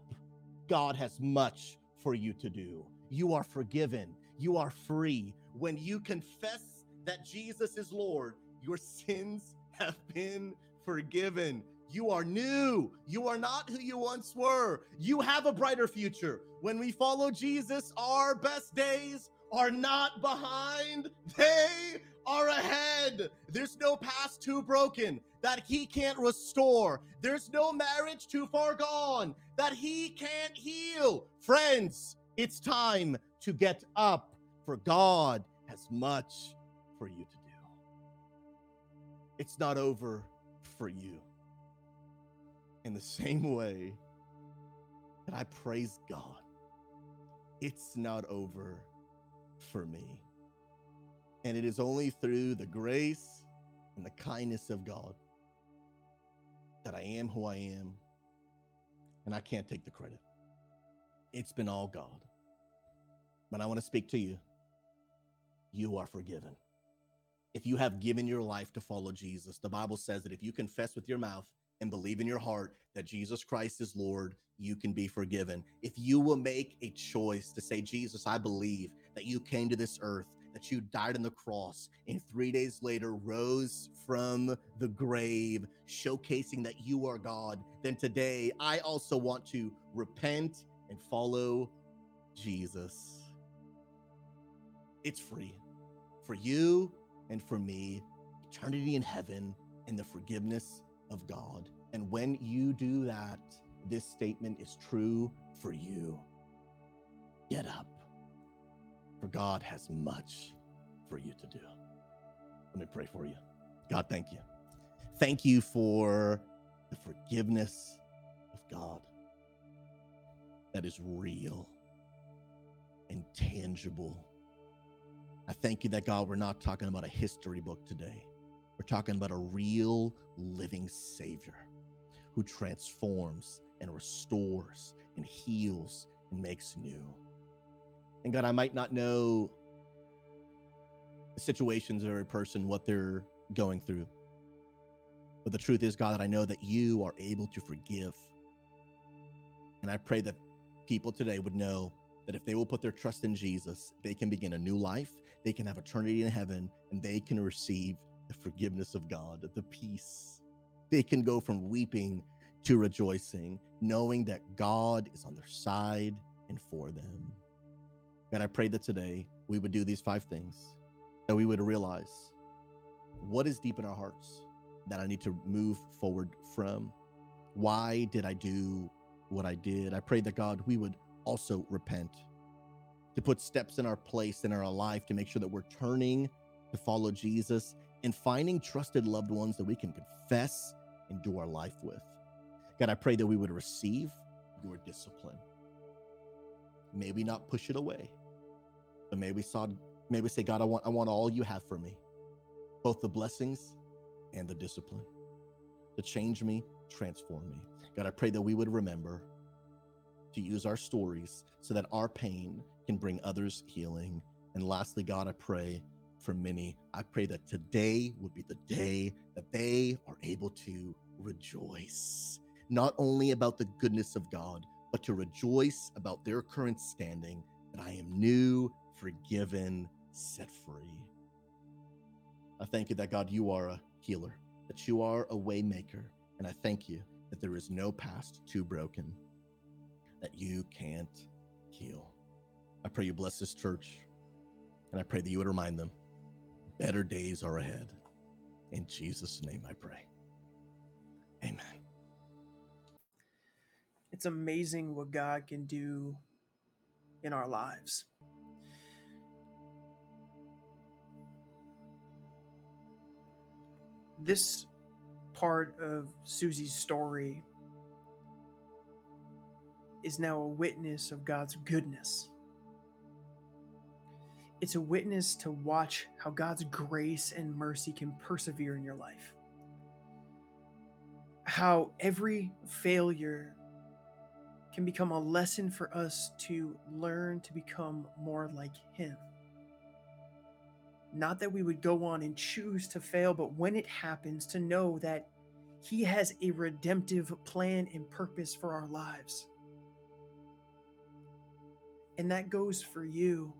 God has much for you to do. You are forgiven, you are free. When you confess that Jesus is Lord, your sins have been forgiven. You are new. You are not who you once were. You have a brighter future. When we follow Jesus, our best days are not behind, they are ahead. There's no past too broken that he can't restore. There's no marriage too far gone that he can't heal. Friends, it's time to get up, for God has much for you to do. It's not over for you in the [laughs] same way that I praise God, it's not over for me. And it is only through the grace and the kindness of God that I am who I am. And I can't take the credit. It's been all God. But I want to speak to you. You are forgiven. If you have given your life to follow Jesus, the Bible says that if you confess with your mouth and believe in your heart that Jesus Christ is Lord, you can be forgiven. If you will make a choice to say, Jesus, I believe that you came to this earth, that you died on the cross, and three days later rose from the grave, showcasing that you are God, then today I also want to repent and follow Jesus. It's free for you and for me, eternity in heaven and the forgiveness of God. And when you do that, this statement is true for you. Get up, for God has much for you to do. Let me pray for you. God, thank you. Thank you for the forgiveness of God. that is real and tangible. I thank you that God, we're not talking about a history book today. We're talking about a real living Savior who transforms and restores and heals and makes new. And God, I might not know the situations of every person, what they're going through. But the truth is, God, that I know that you are able to forgive. And I pray that people today would know that if they will put their trust in Jesus, they can begin a new life, they can have eternity in heaven, and they can receive the forgiveness of God, the peace. They can go from weeping to rejoicing, knowing that God is on their side and for them. God, I pray that today we would do these five things, that we would realize what is deep in our hearts that I need to move forward from. Why did I do what I did? I pray that God, we would also repent, to put steps in our place in our life to make sure that we're turning to follow Jesus and finding trusted loved ones that we can confess and do our life with. God, I pray that we would receive your discipline. Maybe not push it away, but may we saw, may we say, God, I want, I want all you have for me, both the blessings and the discipline to change me, transform me. God, I pray that we would remember to use our stories so that our pain can bring others healing. And lastly, God, I pray for many. I pray that today would be the day that they are able to rejoice not only about the goodness of God, but to rejoice about their current standing, that I am new, forgiven, set free. I thank you that God, you are a healer, that you are a waymaker, and I thank you that there is no past too broken that you can't heal. I pray you bless this church, and I pray that you would remind them better days are ahead. In Jesus' name I pray. Amen it's amazing what God can do in our lives. This part of Souzy's story is now a witness of God's goodness. It's a witness to watch how God's grace and mercy can persevere in your life. How every failure can become a lesson for us to learn to become more like Him. Not that we would go on and choose to fail, but when it happens, to know that He has a redemptive plan and purpose for our lives. And that goes for you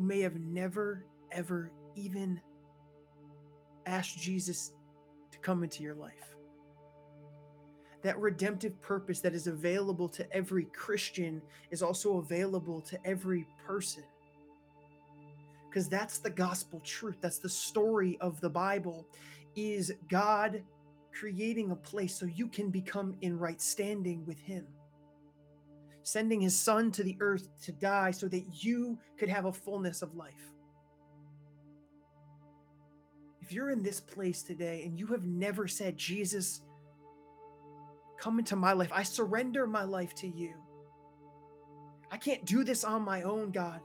who may have never, ever even asked Jesus to come into your life that redemptive purpose that is available to every Christian is also available to every person. Because that's the gospel truth. That's the story of the Bible is God creating a place so you can become in right standing with him. Sending his son to the earth to die so that you could have a fullness of life. If you're in this place today and you have never said, Jesus, Come into my life. I surrender my life to you. I can't do this on my own, God.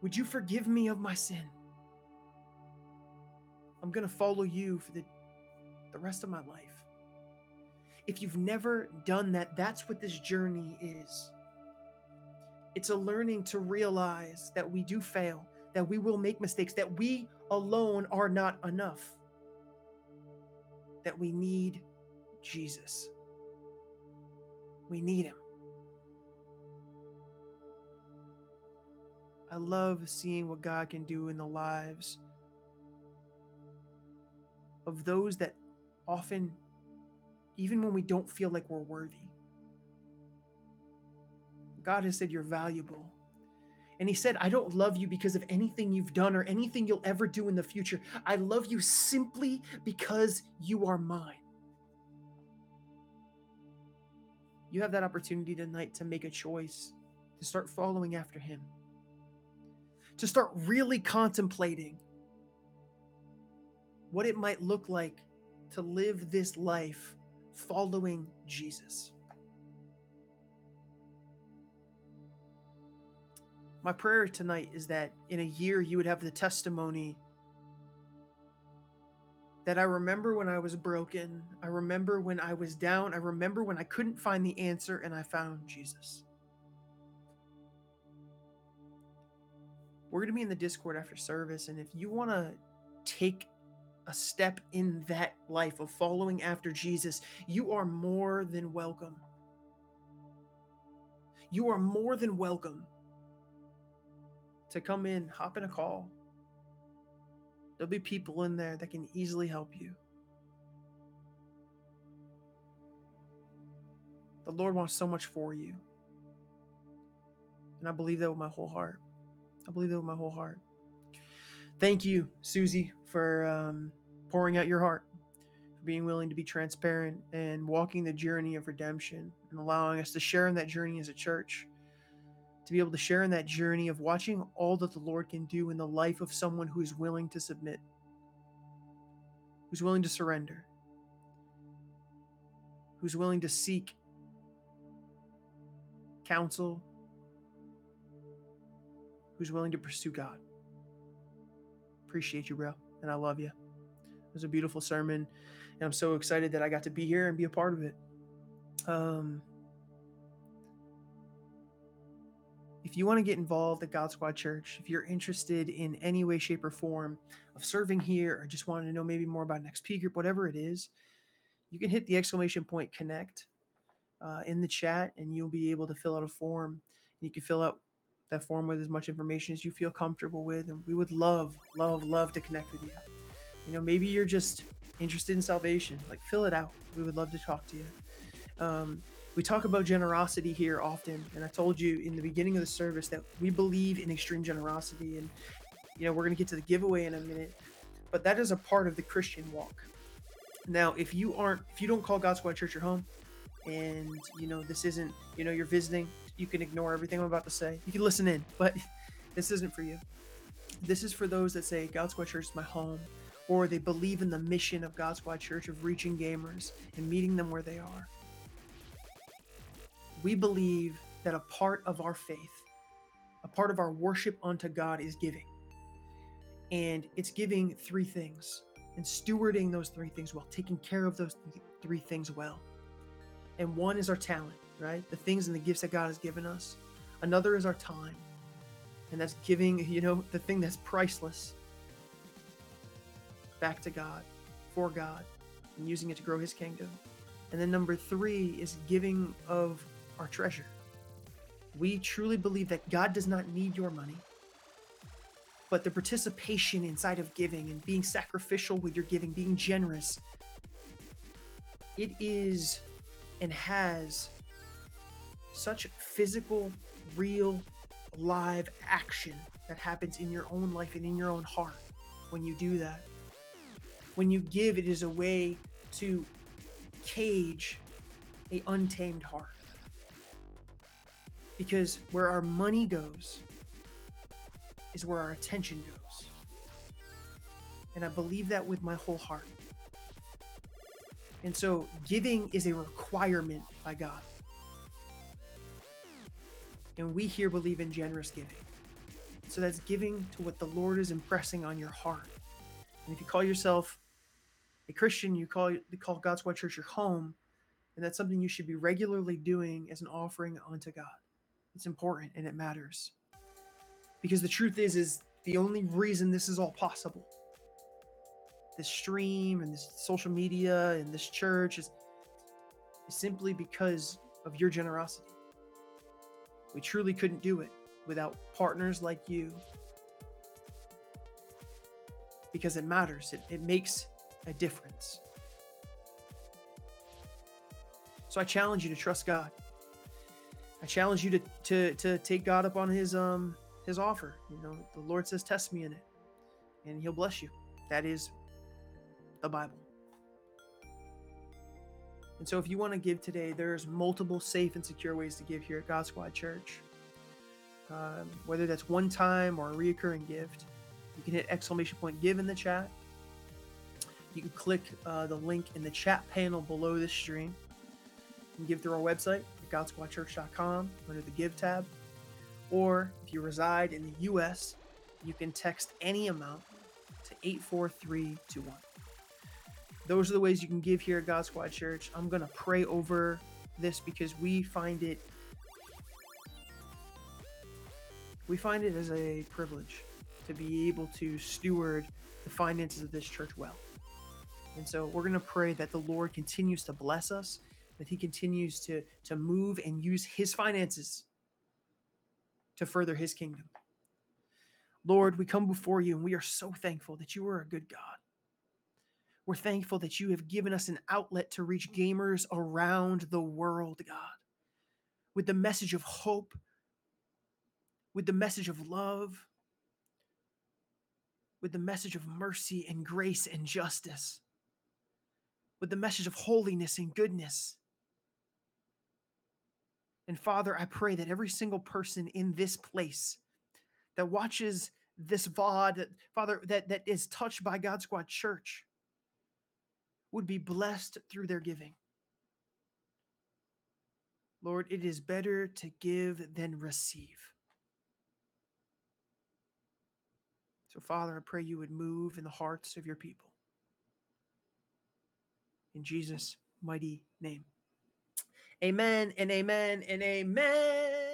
Would you forgive me of my sin? I'm going to follow you for the, the rest of my life. If you've never done that, that's what this journey is. It's a learning to realize that we do fail, that we will make mistakes, that we alone are not enough, that we need Jesus. We need him. I love seeing what God can do in the lives of those that often, even when we don't feel like we're worthy, God has said you're valuable. And He said, I don't love you because of anything you've done or anything you'll ever do in the future. I love you simply because you are mine. You have that opportunity tonight to make a choice, to start following after Him, to start really contemplating what it might look like to live this life following Jesus. My prayer tonight is that in a year you would have the testimony that I remember when I was broken. I remember when I was down. I remember when I couldn't find the answer and I found Jesus. We're going to be in the Discord after service. And if you want to take a step in that life of following after Jesus, you are more than welcome. You are more than welcome to come in, hop in a call. There'll be people in there that can easily help you. The Lord wants so much for you. And I believe that with my whole heart. I believe that with my whole heart. Thank you, Souzy, for um, pouring out your heart, for being willing to be transparent and walking the journey of redemption and allowing us to share in that journey as a church. To be able to share in that journey of watching all that the Lord can do in the life of someone who is willing to submit, who's willing to surrender, who's willing to seek counsel, who's willing to pursue God. Appreciate you, bro. And I love you. It was a beautiful sermon. And I'm so excited that I got to be here and be a part of it. Um, if you want to get involved at God Squad Church, if you're interested in any way, shape, or form of serving here, or just wanting to know maybe more about next P group, whatever it is, you can hit the exclamation point connect uh, in the chat and you'll be able to fill out a form. You can fill out that form with as much information as you feel comfortable with. And we would love, love, love to connect with you. You know, maybe you're just interested in salvation. Like, fill it out. We would love to talk to you. Um, we talk about generosity here often. And I told you in the beginning of the service that we believe in extreme generosity. And, you know, we're going to get to the giveaway in a minute. But that is a part of the Christian walk. Now, if you aren't, if you don't call God Squad Church your home, and you know this isn't, you know, you're visiting, you can ignore everything I'm about to say. You can listen in, but [laughs] this isn't for you. This is for those that say God Squad Church is my home, or they believe in the mission of God Squad Church of reaching gamers and meeting them where they are. We believe that a part of our faith, a part of our worship unto God is giving. And it's giving three things and stewarding those three things well, taking care of those th- three things well. And one is our talent right? The things and the gifts that God has given us. Another is our time. And that's giving, you know, the thing that's priceless back to God, for God, and using it to grow his kingdom. And then number three is giving of our treasure. We truly believe that God does not need your money, but the participation inside of giving and being sacrificial with your giving, being generous, it is and has such physical, real, live action that happens in your own life and in your own heart when you do that. When you give, it is a way to cage a untamed heart. Because where our money goes is where our attention goes. And I believe that with my whole heart. And so giving is a requirement by God. And we here believe in generous giving. So that's giving to what the Lord is impressing on your heart. And if you call yourself a Christian, you call you call God's Squad Church your home, and that's something you should be regularly doing as an offering unto God. It's important and it matters. Because the truth is, is the only reason this is all possible. This stream and this social media and this church is, is simply because of your generosity. We truly couldn't do it without partners like you because it matters, it, it makes a difference. So I challenge you to trust God. I challenge you to, to, to take God up on his um his offer. You know, the Lord says, test me in it, and he'll bless you. That is the Bible. And so, if you want to give today, there's multiple safe and secure ways to give here at God Squad Church. Um, whether that's one time or a reoccurring gift, you can hit exclamation point give in the chat. you can click uh, the link in the chat panel below this stream. Can give through our website at godsquadchurch.com under the Give tab. Or if you reside in the U.S., you can text any amount to 84321. Those are the ways you can give here at God Squad Church. I'm going to pray over this because we find it we find it as a privilege to be able to steward the finances of this church well. And so we're going to pray that the Lord continues to bless us, that he continues to to move and use his finances to further his kingdom. Lord, we come before you and we are so thankful that you are a good God. We're thankful that you have given us an outlet to reach gamers around the world, God, with the message of hope, with the message of love, with the message of mercy and grace and justice, with the message of holiness and goodness. And Father, I pray that every single person in this place that watches this VOD, Father, that, that is touched by God Squad Church would be blessed through their giving. Lord, it is better to give than receive. So, Father, I pray you would move in the hearts of your people. In Jesus' mighty name. Amen and amen and amen.